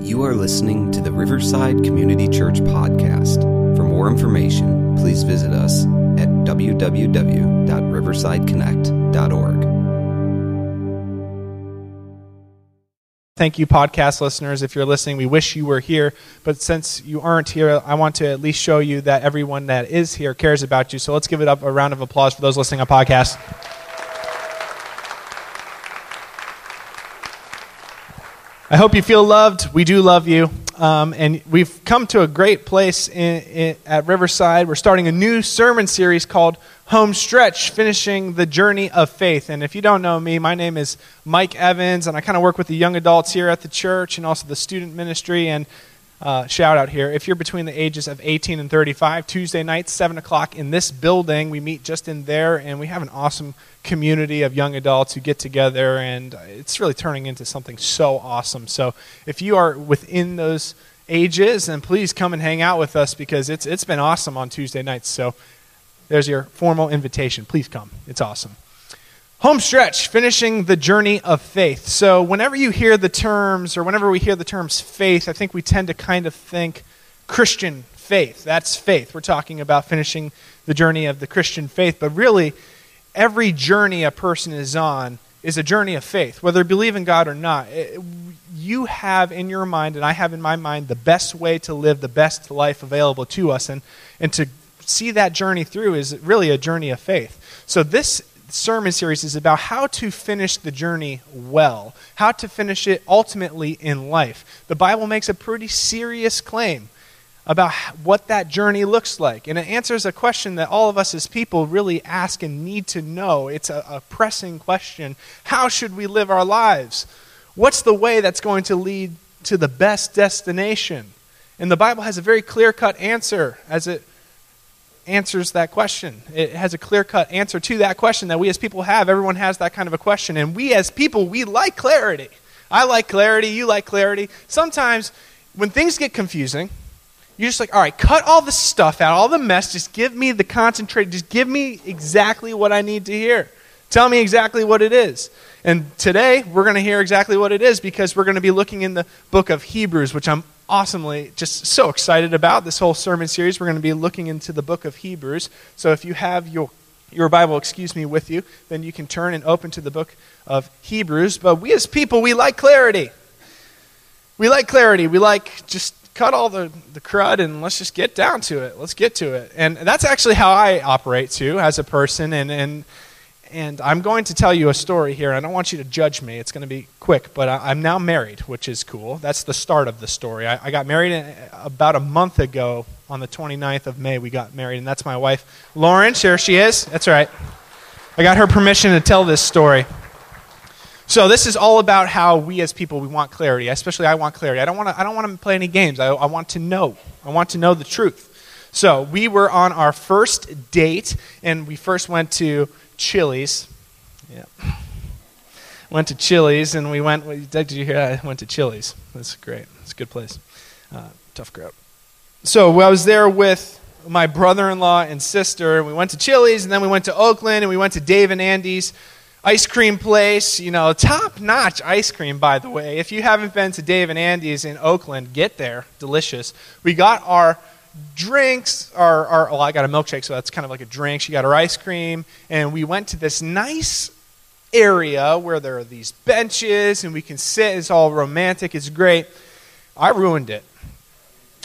You are listening to the Riverside Community Church podcast. For more information, please visit us at www.riversideconnect.org. Thank you, podcast listeners. If you're listening, we wish you were here. But since you aren't here, I want to at least show you that everyone that is here cares about you. So let's give it up a round of applause for those listening on podcast. I hope you feel loved. We do love you. Um, and we've come to a great place in, in, at Riverside. We're starting a new sermon series called Home Stretch, finishing the journey of faith. And if you don't know me, my name is Mike Evans, and I kind of work with the young adults here at the church and also the student ministry. And uh, shout out here. If you're between the ages of 18 and 35, Tuesday nights, 7 o'clock in this building, we meet just in there, and we have an awesome community of young adults who get together, and it's really turning into something so awesome. So if you are within those ages, then please come and hang out with us because it's, it's been awesome on Tuesday nights. So there's your formal invitation. Please come. It's awesome. Home stretch, finishing the journey of faith. So, whenever you hear the terms, or whenever we hear the terms faith, I think we tend to kind of think Christian faith. That's faith. We're talking about finishing the journey of the Christian faith. But really, every journey a person is on is a journey of faith, whether you believe in God or not. You have in your mind, and I have in my mind, the best way to live the best life available to us. And, and to see that journey through is really a journey of faith. So, this sermon series is about how to finish the journey well, how to finish it ultimately in life. The Bible makes a pretty serious claim about what that journey looks like. And it answers a question that all of us as people really ask and need to know. It's a, a pressing question. How should we live our lives? What's the way that's going to lead to the best destination? And the Bible has a very clear cut answer as it answers that question. It has a clear cut answer to that question that we as people have. Everyone has that kind of a question. And we as people, we like clarity. I like clarity. You like clarity. Sometimes when things get confusing, you're just like, all right, cut all the stuff out, all the mess. Just give me the concentrate. Just give me exactly what I need to hear. Tell me exactly what it is. And today, we're going to hear exactly what it is because we're going to be looking in the book of Hebrews, which I'm awesomely just so excited about this whole sermon series. We're going to be looking into the book of Hebrews. So if you have your your Bible, excuse me, with you, then you can turn and open to the book of Hebrews. But we as people, we like clarity. We like clarity. We like just cut all the, the crud and let's just get down to it. Let's get to it. And that's actually how I operate too as a person. And, and and I'm going to tell you a story here. I don't want you to judge me. It's going to be quick, but I, am now married, which is cool. That's the start of the story. I, I, got married uh, about a month ago on the 29th of May. We got married, and that's my wife, Lauren. Here she is. That's right. I got her permission to tell this story. So this is all about how we as people we want clarity. Especially I want clarity. I don't want to. I don't want to play any games. I, I want to know. I want to know the truth. So we were on our first date, and we first went to Chili's. Yeah. Went to Chili's and we went. Did you hear? I went to Chili's. That's great. It's a good place. Uh, tough crowd. So I was there with my brother-in-law and sister. And we went to Chili's and then we went to Oakland and we went to Dave and Andy's ice cream place. You know, top-notch ice cream, by the way. If you haven't been to Dave and Andy's in Oakland, get there. Delicious. We got our drinks are, are well, I got a milkshake, so that's kind of like a drink. She got her ice cream, and we went to this nice area where there are these benches and we can sit. It's all romantic. It's great. I ruined it.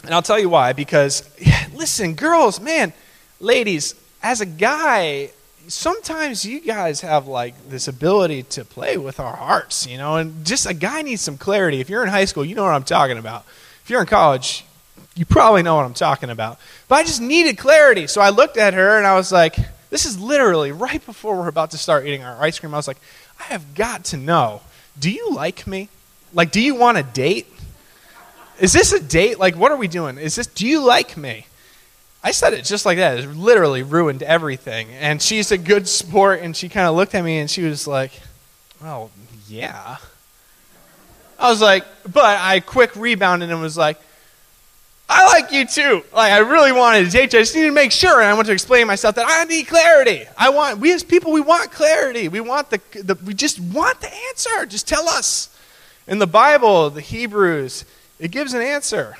And I'll tell you why. Because, listen, girls, man, ladies, as a guy, sometimes you guys have like this ability to play with our hearts, you know, and just a guy needs some clarity. If you're in high school, you know what I'm talking about. If you're in college, you probably know what I'm talking about. But I just needed clarity. So I looked at her and I was like, this is literally right before we're about to start eating our ice cream. I was like, I have got to know do you like me? Like, do you want a date? Is this a date? Like, what are we doing? Is this, do you like me? I said it just like that. It literally ruined everything. And she's a good sport, and she kind of looked at me and she was like, well, yeah. I was like, but I quick rebounded and was like, I like you too. Like I really wanted to date you. I just needed to make sure, and I want to explain myself that I need clarity. I want we as people we want clarity. We want the, the we just want the answer. Just tell us. In the Bible, the Hebrews, it gives an answer.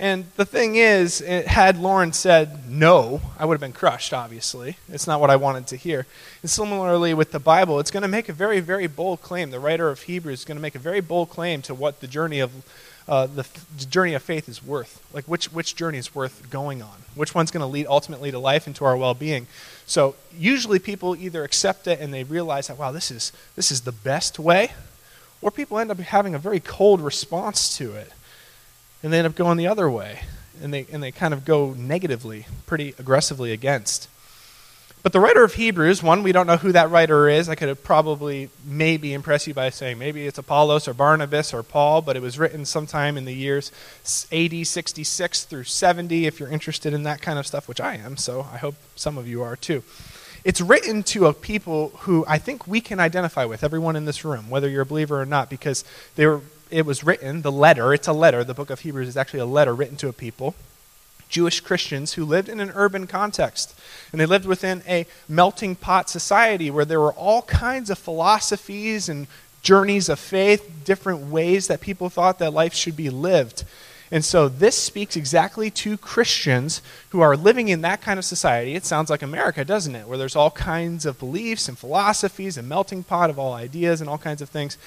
And the thing is, it, had Lauren said no, I would have been crushed, obviously. It's not what I wanted to hear. And similarly with the Bible, it's going to make a very, very bold claim. The writer of Hebrews is going to make a very bold claim to what the journey of uh, the, the journey of faith is worth. Like which, which journey is worth going on? Which one's going to lead ultimately to life and to our well being? So usually people either accept it and they realize that, wow, this is, this is the best way, or people end up having a very cold response to it and they end up going the other way and they, and they kind of go negatively, pretty aggressively against. But the writer of Hebrews, one, we don't know who that writer is. I could have probably maybe impressed you by saying maybe it's Apollos or Barnabas or Paul, but it was written sometime in the years AD 66 through 70, if you're interested in that kind of stuff, which I am, so I hope some of you are too. It's written to a people who I think we can identify with, everyone in this room, whether you're a believer or not, because they were it was written, the letter, it's a letter. The book of Hebrews is actually a letter written to a people, Jewish Christians who lived in an urban context. And they lived within a melting pot society where there were all kinds of philosophies and journeys of faith, different ways that people thought that life should be lived. And so this speaks exactly to Christians who are living in that kind of society. It sounds like America, doesn't it? Where there's all kinds of beliefs and philosophies, a melting pot of all ideas and all kinds of things.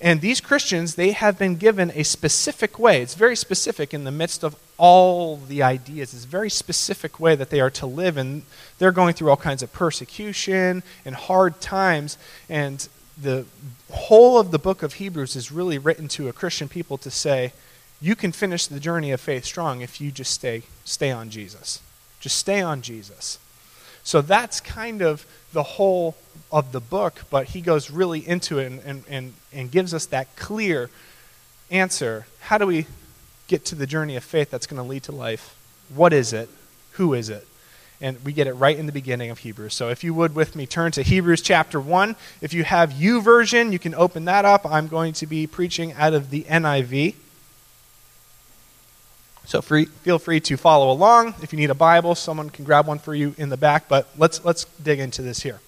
And these Christians, they have been given a specific way. It's very specific in the midst of all the ideas. It's a very specific way that they are to live. And they're going through all kinds of persecution and hard times. And the whole of the book of Hebrews is really written to a Christian people to say, you can finish the journey of faith strong if you just stay, stay on Jesus. Just stay on Jesus. So that's kind of the whole of the book, but he goes really into it and, and, and, gives us that clear answer. How do we get to the journey of faith that's going to lead to life? What is it? Who is it? And we get it right in the beginning of Hebrews. So if you would with me turn to Hebrews chapter 1. If you have U YouVersion, you can open that up. I'm going to be preaching out of the NIV. So free, feel free to follow along. If you need a Bible, someone can grab one for you in the back, but let's, let's dig into this here.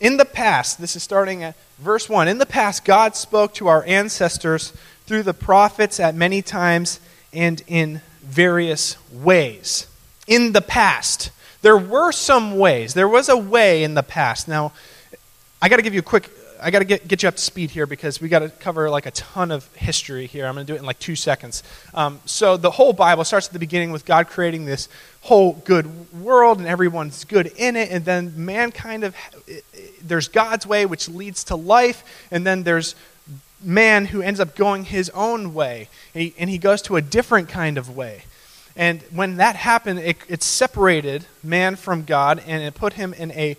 In the past, this is starting at verse 1. In the past, God spoke to our ancestors through the prophets at many times and in various ways. In the past, there were some ways. There was a way in the past. Now, I got to give you a quick I got to get, get you up to speed here because we got to cover like a ton of history here. I'm going to do it in like two seconds. Um, so the whole Bible starts at the beginning with God creating this whole good world and everyone's good in it, and then mankind of there's God's way which leads to life, and then there's man who ends up going his own way, and he, and he goes to a different kind of way. And when that happened, it, it separated man from God and it put him in a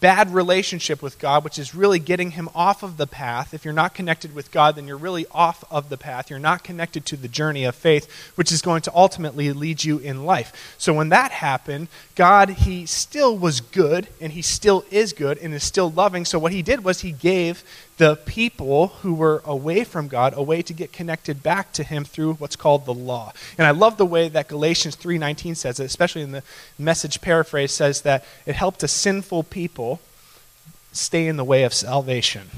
bad relationship with God, which is really getting him off of the path. If you're not connected with God, then you're really off of the path. You're not connected to the journey of faith, which is going to ultimately lead you in life. So when that happened, God, he still was good, and he still is good, and is still loving. So what he did was he gave the people who were away from God a way to get connected back to him through what's called the law. And I love the way that Galatians 3:19 says it, especially in the message paraphrase says that it helped a sinful people stay in the way of salvation.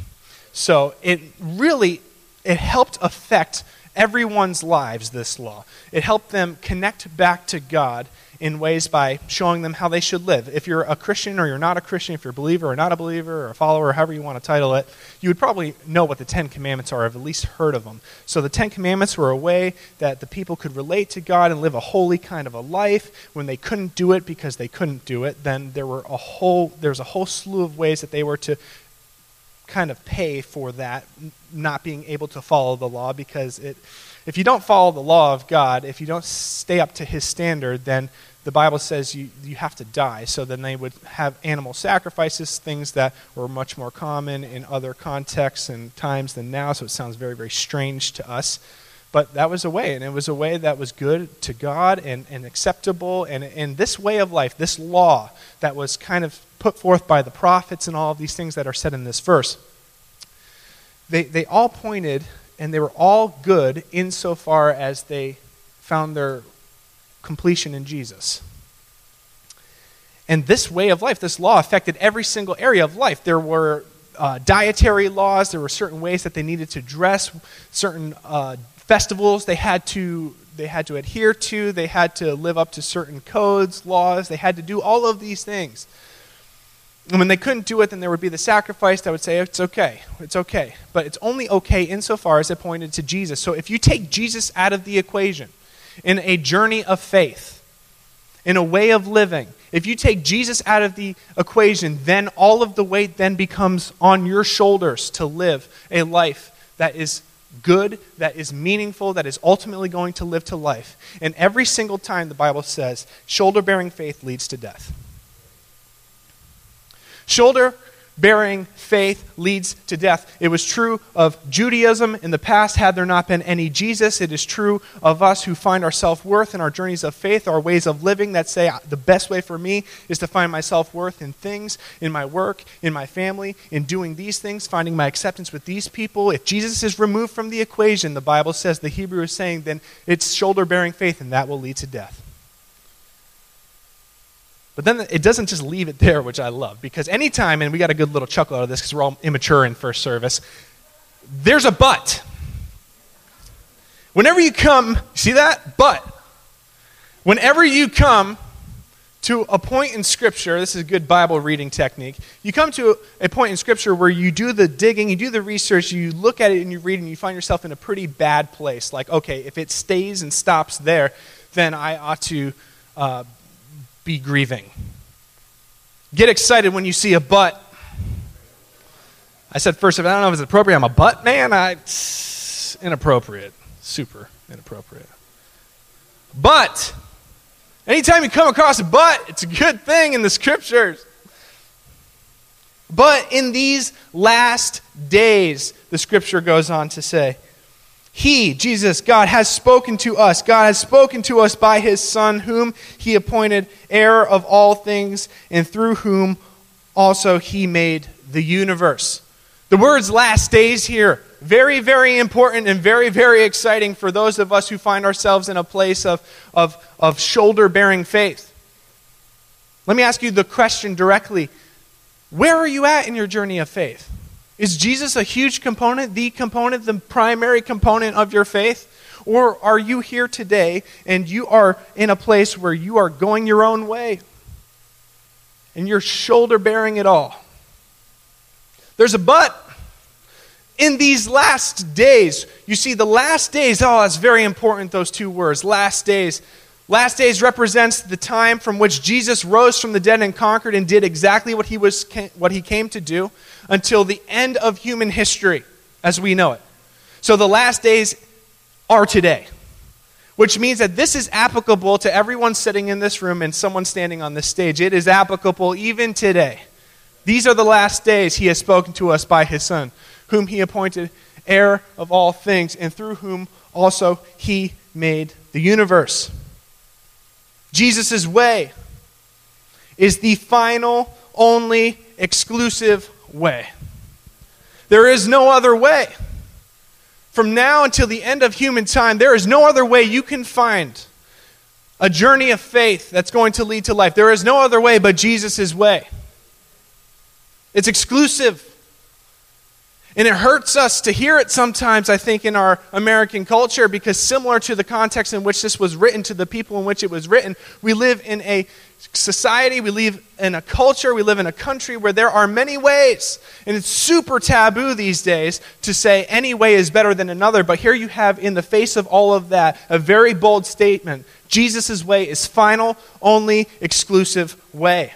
So it really it helped affect everyone's lives this law. It helped them connect back to God in ways by showing them how they should live. If you're a Christian or you're not a Christian, if you're a believer or not a believer or a follower, however you want to title it, you would probably know what the Ten Commandments are, or have at least heard of them. So the Ten Commandments were a way that the people could relate to God and live a holy kind of a life. When they couldn't do it because they couldn't do it, then there were a whole there's a whole slew of ways that they were to kind of pay for that not being able to follow the law because it if you don't follow the law of God, if you don't stay up to his standard, then the Bible says you, you have to die. So then they would have animal sacrifices, things that were much more common in other contexts and times than now. So it sounds very, very strange to us. But that was a way, and it was a way that was good to God and, and acceptable. And, and this way of life, this law that was kind of put forth by the prophets and all of these things that are said in this verse, they, they all pointed and they were all good insofar as they found their completion in Jesus. And this way of life, this law affected every single area of life. There were uh, dietary laws, there were certain ways that they needed to dress, certain uh, festivals they had to they had to adhere to, they had to live up to certain codes, laws, they had to do all of these things. And when they couldn't do it, then there would be the sacrifice that would say, it's okay, it's okay. But it's only okay insofar as it pointed to Jesus. So if you take Jesus out of the equation in a journey of faith, in a way of living, if you take Jesus out of the equation, then all of the weight then becomes on your shoulders to live a life that is good, that is meaningful, that is ultimately going to live to life. And every single time the Bible says, shoulder bearing faith leads to death. Shoulder bearing faith leads to death. It was true of Judaism in the past, had there not been any Jesus. It is true of us who find our self worth in our journeys of faith, our ways of living that say ah, the best way for me is to find my self worth in things, in my work, in my family, in doing these things, finding my acceptance with these people. If Jesus is removed from the equation, the Bible says, the Hebrew is saying, then it's shoulder bearing faith, and that will lead to death. But then it doesn't just leave it there, which I love, because anytime, and we got a good little chuckle out of this because we're all immature in first service, there's a but. Whenever you come, see that? But. Whenever you come to a point in Scripture, this is a good Bible reading technique. You come to a point in Scripture where you do the digging, you do the research, you look at it and you read, and you find yourself in a pretty bad place. Like, okay, if it stays and stops there, then I ought to uh, be grieving. Get excited when you see a butt. I said first, I don't know if it's appropriate. I'm a butt man. I, inappropriate. Super inappropriate. But, anytime you come across a butt, it's a good thing in the scriptures. But in these last days, the scripture goes on to say, he, Jesus, God, has spoken to us. God has spoken to us by His Son, whom He appointed heir of all things, and through whom also He made the universe. The words last days here, very, very important and very, very exciting for those of us who find ourselves in a place of, of, of shoulder bearing faith. Let me ask you the question directly Where are you at in your journey of faith? Is Jesus a huge component, the component, the primary component of your faith? Or are you here today and you are in a place where you are going your own way and you're shoulder bearing it all? There's a but. In these last days, you see, the last days, oh, that's very important, those two words, last days. Last days represents the time from which Jesus rose from the dead and conquered and did exactly what he, was, what he came to do until the end of human history as we know it. So the last days are today, which means that this is applicable to everyone sitting in this room and someone standing on this stage. It is applicable even today. These are the last days he has spoken to us by his Son, whom he appointed heir of all things, and through whom also he made the universe. Jesus' way is the final, only, exclusive way. There is no other way. From now until the end of human time, there is no other way you can find a journey of faith that's going to lead to life. There is no other way but Jesus' way. It's exclusive. And it hurts us to hear it sometimes, I think, in our American culture, because similar to the context in which this was written, to the people in which it was written, we live in a society, we live in a culture, we live in a country where there are many ways. And it's super taboo these days to say any way is better than another. But here you have, in the face of all of that, a very bold statement Jesus' way is final, only, exclusive way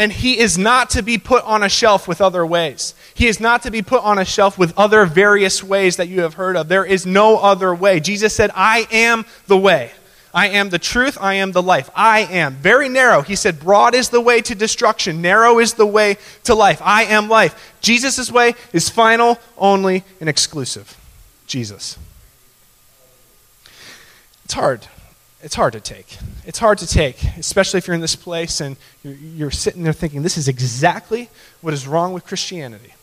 and he is not to be put on a shelf with other ways. He is not to be put on a shelf with other various ways that you have heard of. There is no other way. Jesus said, I am the way. I am the truth. I am the life. I am. Very narrow. He said, Broad is the way to destruction, narrow is the way to life. I am life. Jesus' way is final, only, and exclusive. Jesus. It's hard it's hard to take. It's hard to take, especially if you're in this place and you're, you're, sitting there thinking, this is exactly what is wrong with Christianity.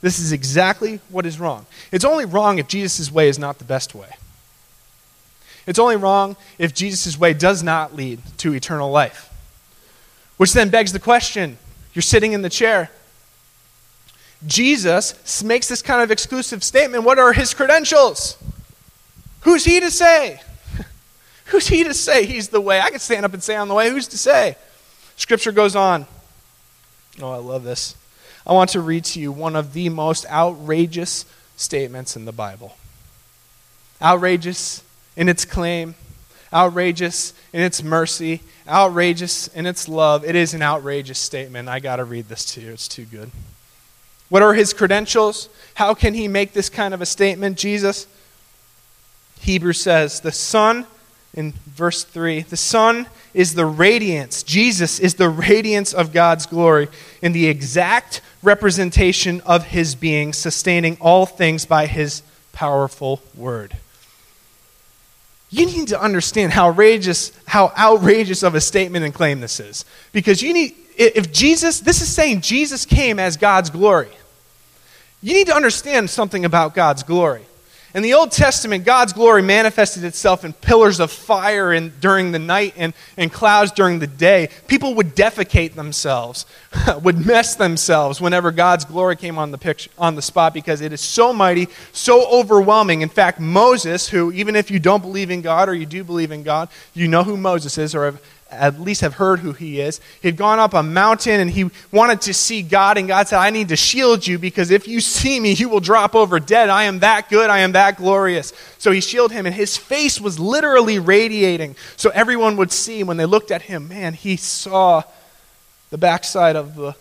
This is exactly what is wrong. It's only wrong if Jesus' way is not the best way. It's only wrong if Jesus' way does not lead to eternal life. Which then begs the question you're sitting in the chair. Jesus makes this kind of exclusive statement. What are his credentials? Who's he to say? Who's he to say he's the way? I could stand up and say I'm the way. Who's to say? Scripture goes on. Oh, I love this. I want to read to you one of the most outrageous statements in the Bible. Outrageous in its claim, outrageous in its mercy, outrageous in its love. It is an outrageous statement. I got to read this to you. It's too good. What are his credentials? How can he make this kind of a statement? Jesus, Hebrews says, the Son, in verse 3, the Son is the radiance. Jesus is the radiance of God's glory in the exact representation of his being, sustaining all things by his powerful word. You need to understand how outrageous, how outrageous of a statement and claim this is. Because you need, if Jesus, this is saying Jesus came as God's glory. You need to understand something about God's glory. In the Old Testament, God's glory manifested itself in pillars of fire in, during the night and, and clouds during the day. People would defecate themselves, would mess themselves whenever God's glory came on the, picture, on the spot because it is so mighty, so overwhelming. In fact, Moses, who, even if you don't believe in God or you do believe in God, you know who Moses is or have at least have heard who he is. He'd gone up a mountain and he wanted to see God, and God said, I need to shield you because if you see me, you will drop over dead. I am that good. I am that glorious. So he shielded him, and his face was literally radiating. So everyone would see when they looked at him, man, he saw the backside of the,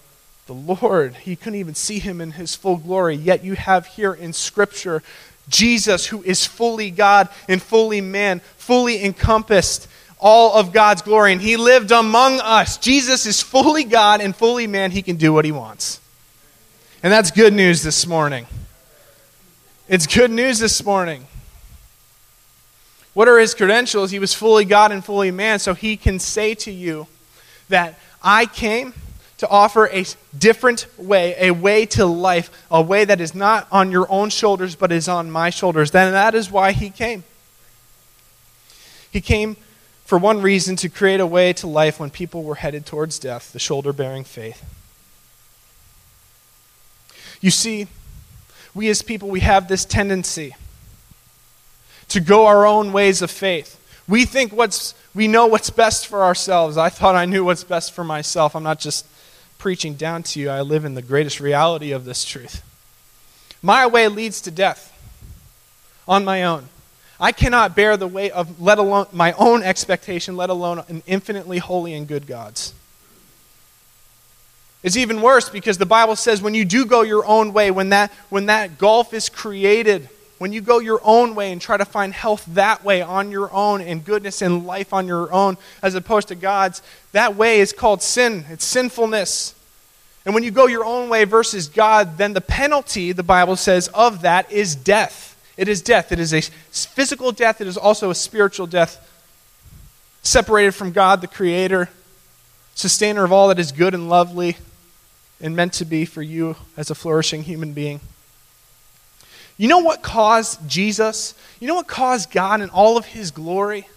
the Lord. He couldn't even see him in his full glory. Yet you have here in Scripture Jesus, who is fully God and fully man, fully encompassed all of God's glory, and He lived among us. Jesus is fully God and fully man. He can do what He wants. And that's good news this morning. It's good news this morning. What are His credentials? He was fully God and fully man, so He can say to you that I came to offer a different way, a way to life, a way that is not on your own shoulders but is on my shoulders. Then that is why he came. He came for one reason, to create a way to life when people were headed towards death, the shoulder bearing faith. You see, we as people, we have this tendency to go our own ways of faith. We think what's, we know what's best for ourselves. I thought I knew what's best for myself. I'm not just preaching down to you, I live in the greatest reality of this truth. My way leads to death on my own. I cannot bear the weight of, let alone my own expectation, let alone an infinitely holy and good God's. It's even worse because the Bible says when you do go your own way, when that, when that gulf is created, when you go your own way and try to find health that way on your own and goodness and life on your own as opposed to God's, that way is called sin. It's sinfulness. And when you go your own way versus God, then the penalty, the Bible says, of that is death. It is death. It is a physical death. It is also a spiritual death. Separated from God, the Creator, sustainer of all that is good and lovely and meant to be for you as a flourishing human being. You know what caused Jesus? You know what caused God in all of His glory?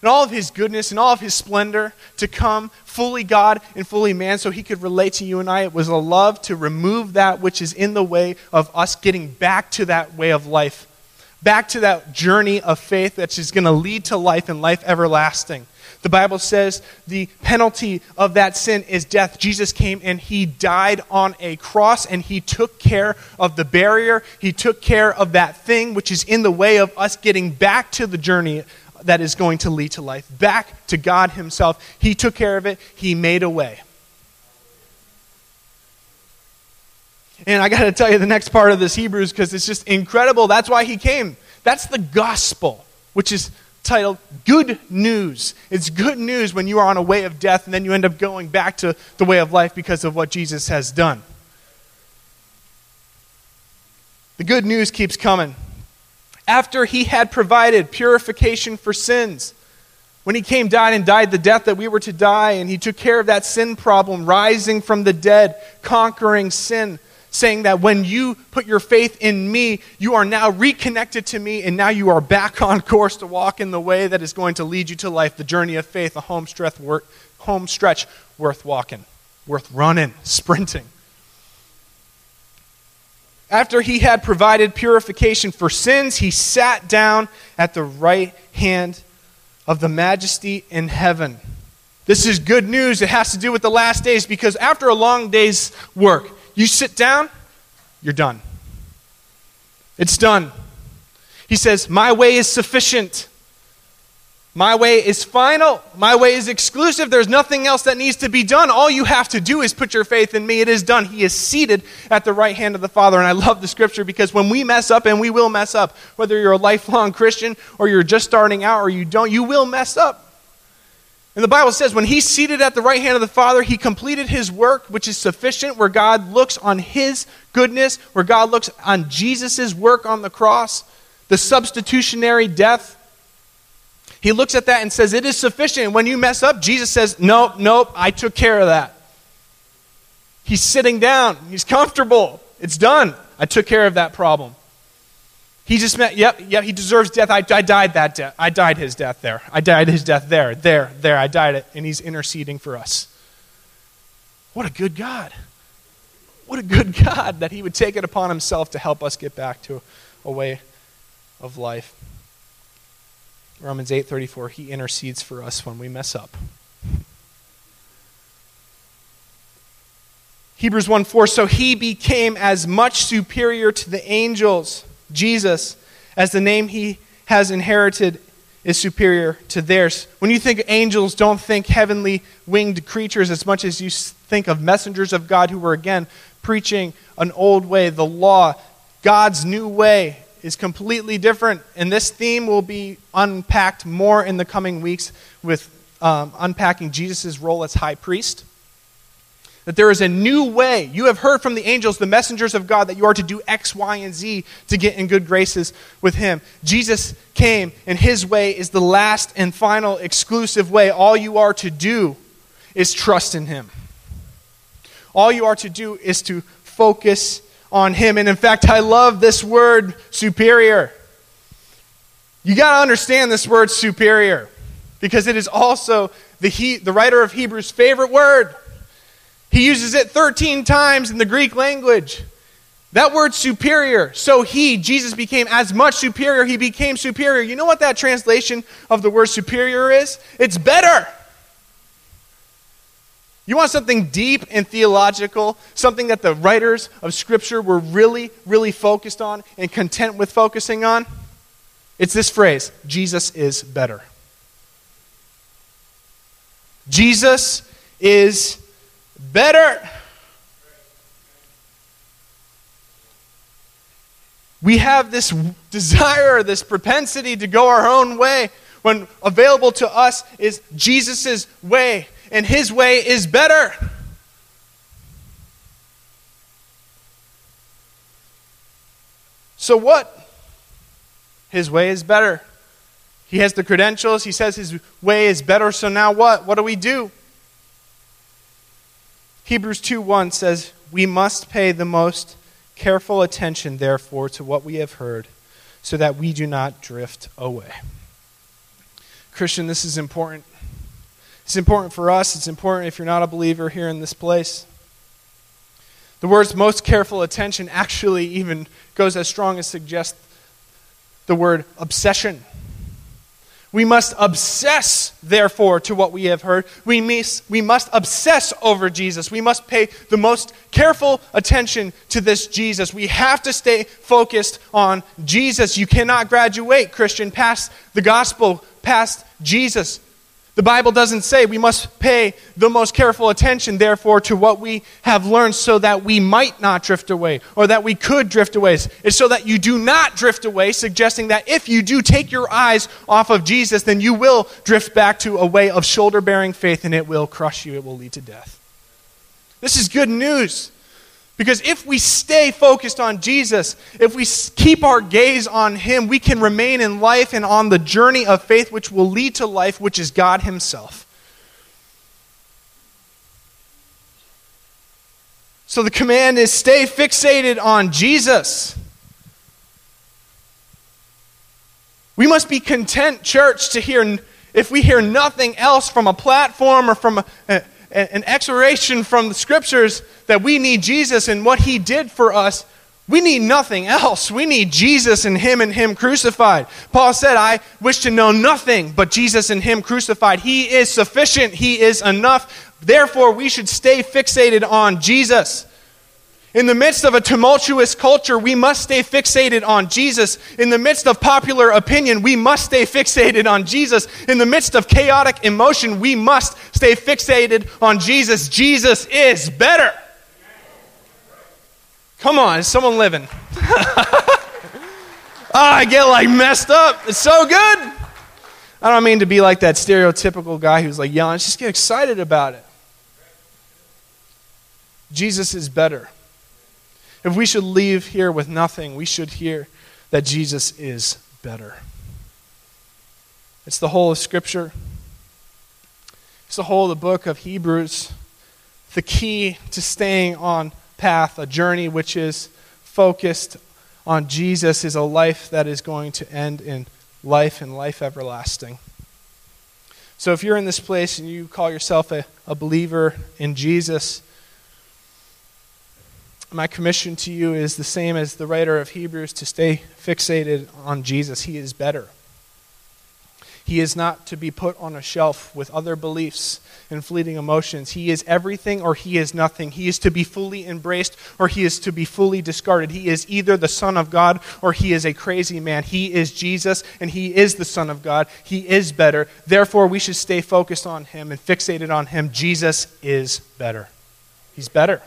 and all of his goodness and all of his splendor to come fully God and fully man so he could relate to you and I. It was a love to remove that which is in the way of us getting back to that way of life back to that journey of faith that's just going to lead to life and life everlasting. The Bible says the penalty of that sin is death. Jesus came and he died on a cross and he took care of the barrier. He took care of that thing which is in the way of us getting back to the journey that is going to lead to life, back to God Himself. He took care of it, He made a way. And I got to tell you the next part of this Hebrews because it's just incredible. That's why he came. That's the gospel, which is titled Good News. It's good news when you are on a way of death and then you end up going back to the way of life because of what Jesus has done. The good news keeps coming. After he had provided purification for sins, when he came, died, and died the death that we were to die, and he took care of that sin problem, rising from the dead, conquering sin saying that when you put your faith in me, you are now reconnected to me, and now you are back on course to walk in the way that is going to lead you to life, the journey of faith, a home stretch, home stretch worth walking, worth running, sprinting. After he had provided purification for sins, he sat down at the right hand of the majesty in heaven. This is good news. It has to do with the last days because after a long day's work, you sit down, you're done. It's done. He says, My way is sufficient. My way is final. My way is exclusive. There's nothing else that needs to be done. All you have to do is put your faith in me. It is done. He is seated at the right hand of the Father. And I love the scripture because when we mess up, and we will mess up, whether you're a lifelong Christian or you're just starting out or you don't, you will mess up. And the Bible says when he's seated at the right hand of the Father, he completed his work, which is sufficient, where God looks on his goodness, where God looks on Jesus' work on the cross, the substitutionary death he looks at that and says, It is sufficient. When you mess up, Jesus says, Nope, nope, I took care of that. He's sitting down, he's comfortable. It's done. I took care of that problem. He just meant, yep, yep, he deserves death. I, I died that death. I died his death there. I died his death there, there, there. I died it. And he's interceding for us. What a good God. What a good God that he would take it upon himself to help us get back to a way of life. Romans 8:34 he intercedes for us when we mess up. Hebrews 1 4, so he became as much superior to the angels, Jesus, as the name he has inherited is superior to theirs. When you think angels, don't think heavenly winged creatures as much as you think of messengers of God who were, again, preaching an old way, the law, God's new way, is completely different. And this theme will be unpacked more in the coming weeks with um, unpacking Jesus' role as high priest. That there is a new way. You have heard from the angels, the messengers of God, that you are to do X, Y, and Z to get in good graces with Him. Jesus came, and His way is the last and final exclusive way. All you are to do is trust in Him. All you are to do is to focus on him. And in fact, I love this word superior. You got to understand this word superior because it is also the, he, the writer of Hebrews' favorite word. He uses it 13 times in the Greek language. That word superior. So he, Jesus, became as much superior, he became superior. You know what that translation of the word superior is? It's better. You want something deep and theological, something that the writers of Scripture were really, really focused on and content with focusing on? It's this phrase Jesus is better. Jesus is better. We have this desire, this propensity to go our own way when available to us is Jesus' way and his way is better. So what? His way is better. He has the credentials. He says his way is better. So now what? What do we do? Hebrews 2 1 says, We must pay the most careful attention, therefore, to what we have heard, so that we do not drift away. Christian, this is important. It's important for us. It's important if you're not a believer here in this place. The word's most careful attention actually even goes as strong as suggest the word obsession. We must obsess, therefore, to what we have heard. We must, we must obsess over Jesus. We must pay the most careful attention to this Jesus. We have to stay focused on Jesus. You cannot graduate, Christian, past the gospel, past Jesus. The Bible doesn't say we must pay the most careful attention, therefore, to what we have learned so that we might not drift away or that we could drift away. It's so that you do not drift away, suggesting that if you do take your eyes off of Jesus, then you will drift back to a way of shoulder bearing faith and it will crush you. It will lead to death. This is good news. Because if we stay focused on Jesus, if we keep our gaze on Him, we can remain in life and on the journey of faith which will lead to life, which is God Himself. So the command is stay fixated on Jesus. We must be content, church, to hear, if we hear nothing else from a platform or from a, eh, an exhortation from the scriptures that we need Jesus and what he did for us, We need nothing else. We need Jesus and Him and Him crucified. Paul said, I wish to know nothing but Jesus and Him crucified. He is sufficient, He is enough. Therefore, we should stay fixated on Jesus. In the midst of a tumultuous culture, we must stay fixated on Jesus. In the midst of popular opinion, we must stay fixated on Jesus. In the midst of chaotic emotion, we must stay fixated on Jesus. Jesus is better. Come on, is someone living? oh, I get like messed up. It's so good. I don't mean to be like that stereotypical guy who's like yelling. Just get excited about it. Jesus is better. If we should leave here with nothing, we should hear that Jesus is better. It's the whole of Scripture, it's the whole of the book of Hebrews. The key to staying on path, a journey which is focused on Jesus, is a life that is going to end in life and life everlasting. So if you're in this place and you call yourself a, a believer in Jesus, my commission to you is the same as the writer of Hebrews to stay fixated on Jesus. He is better. He is not to be put on a shelf with other beliefs and fleeting emotions. He is everything or he is nothing. He is to be fully embraced or he is to be fully discarded. He is either the Son of God or he is a crazy man. He is Jesus and he is the Son of God. He is better. Therefore, we should stay focused on him and fixated on him. Jesus is better. He's better.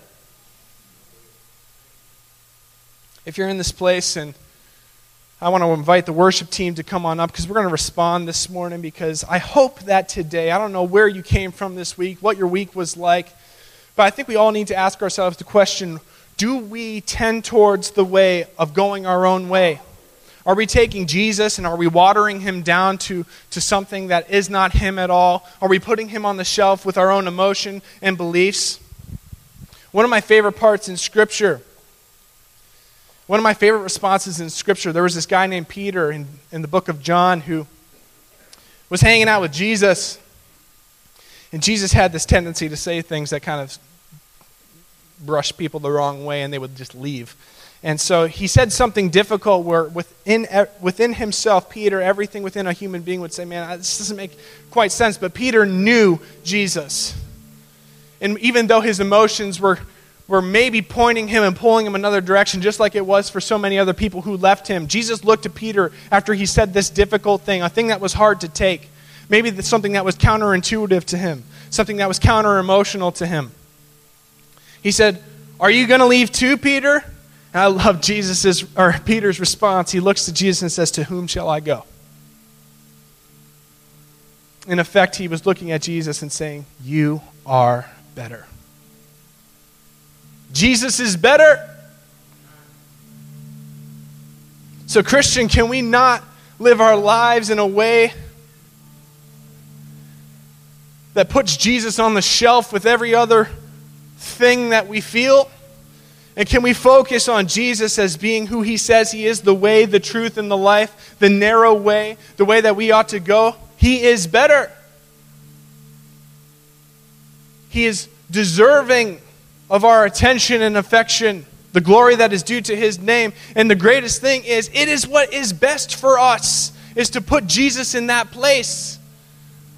If you're in this place and I want to invite the worship team to come on up because we're going to respond this morning because I hope that today, I don't know where you came from this week, what your week was like, but I think we all need to ask ourselves the question do we tend towards the way of going our own way? Are we taking Jesus and are we watering him down to, to something that is not him at all? Are we putting him on the shelf with our own emotion and beliefs? One of my favorite parts in Scripture one of my favorite responses in Scripture, there was this guy named Peter in, in the book of John who was hanging out with Jesus. And Jesus had this tendency to say things that kind of brush people the wrong way and they would just leave. And so he said something difficult where within, within himself, Peter, everything within a human being would say, Man, this doesn't make quite sense. But Peter knew Jesus. And even though his emotions were were maybe pointing him and pulling him another direction, just like it was for so many other people who left him. Jesus looked to Peter after he said this difficult thing, a thing that was hard to take. Maybe something that was counterintuitive to him, something that was counter emotional to him. He said, Are you going to leave too, Peter? And I love Jesus's or Peter's response. He looks to Jesus and says, To whom shall I go? In effect, he was looking at Jesus and saying, You are better. Jesus is better. So, Christian, can we not live our lives in a way that puts Jesus on the shelf with every other thing that we feel? And can we focus on Jesus as being who he says he is the way, the truth, and the life, the narrow way, the way that we ought to go? He is better. He is deserving of our attention and affection, the glory that is due to his name. And the greatest thing is, it is what is best for us, is to put Jesus in that place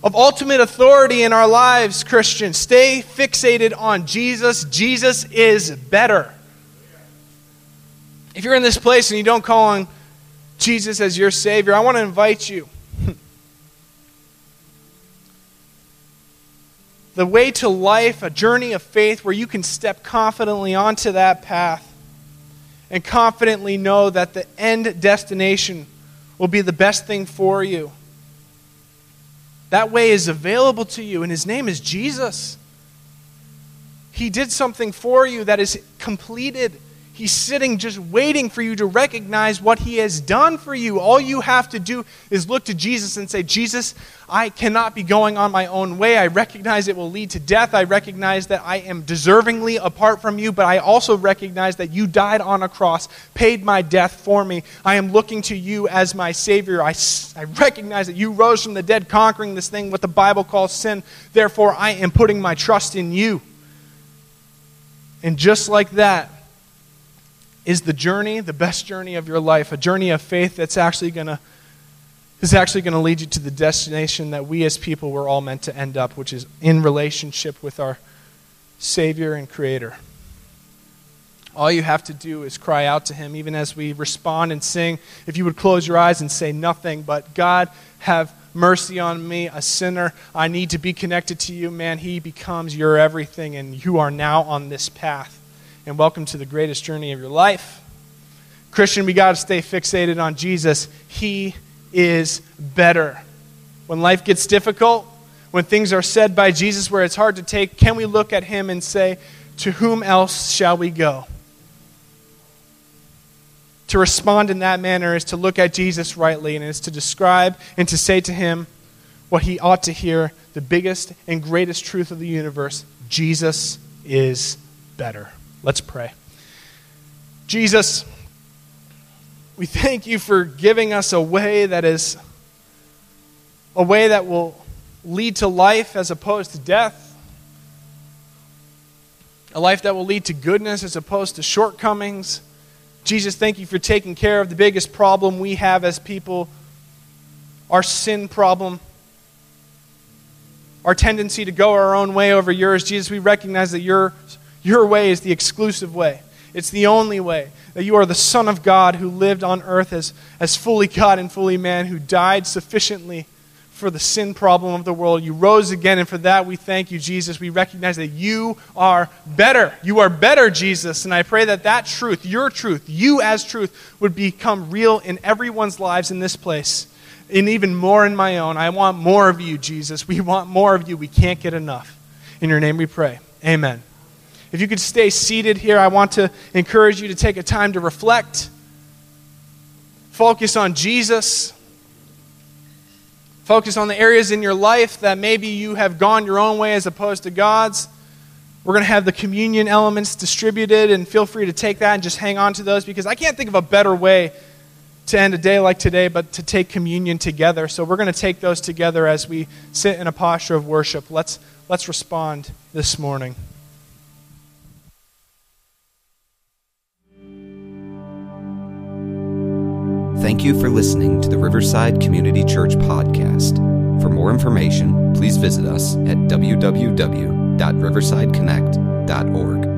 of ultimate authority in our lives, Christians. Stay fixated on Jesus. Jesus is better. If you're in this place and you don't call on Jesus as your Savior, I want to invite you the way to life, a journey of faith where you can step confidently onto that path and confidently know that the end destination will be the best thing for you. That way is available to you, and his name is Jesus. He did something for you that is completed. He's sitting just waiting for you to recognize what He has done for you. All you have to do is look to Jesus and say, Jesus, I cannot be going on my own way. I recognize it will lead to death. I recognize that I am deservingly apart from you, but I also recognize that you died on a cross, paid my death for me. I am looking to you as my Savior. I, I recognize that you rose from the dead, conquering this thing, what the Bible calls sin. Therefore, I am putting my trust in you. And just like that, is the journey, the best journey of your life, a journey of faith that's actually going to is actually going to lead you to the destination that we as people were all meant to end up, which is in relationship with our Savior and Creator. All you have to do is cry out to Him, even as we respond and sing. If you would close your eyes and say nothing, but God, have mercy on me, a sinner. I need to be connected to you, man. He becomes your everything, and you are now on this path. And welcome to the greatest journey of your life. Christian, we got to stay fixated on Jesus. He is better. When life gets difficult, when things are said by Jesus where it's hard to take, can we look at him and say, To whom else shall we go? To respond in that manner is to look at Jesus rightly and is to describe and to say to him what he ought to hear the biggest and greatest truth of the universe Jesus is better. Let's pray. Jesus, we thank you for giving us a way that is a way that will lead to life as opposed to death. A life that will lead to goodness as opposed to shortcomings. Jesus, thank you for taking care of the biggest problem we have as people our sin problem, our tendency to go our own way over yours. Jesus, we recognize that your, your way is the exclusive way. It's the only way. That you are the Son of God who lived on earth as, as fully God and fully man, who died sufficiently for the sin problem of the world. You rose again, and for that we thank you, Jesus. We recognize that you are better. You are better, Jesus. And I pray that that truth, your truth, you as truth, would become real in everyone's lives in this place, and even more in my own. I want more of you, Jesus. We want more of you. We can't get enough. In your name we pray. Amen. If you could stay seated here, I want to encourage you to take a time to reflect, focus on Jesus, focus on the areas in your life that maybe you have gone your own way as opposed to God's. We're going to have the communion elements distributed, and feel free to take that and just hang on to those because I can't think of a better way to end a day like today, but to take communion together. So we're going to take those together as we sit in a posture of worship. Let's, let's respond this morning. Thank you for listening to the Riverside Community Church podcast. For more information, please visit us at www.riversideconnect.org.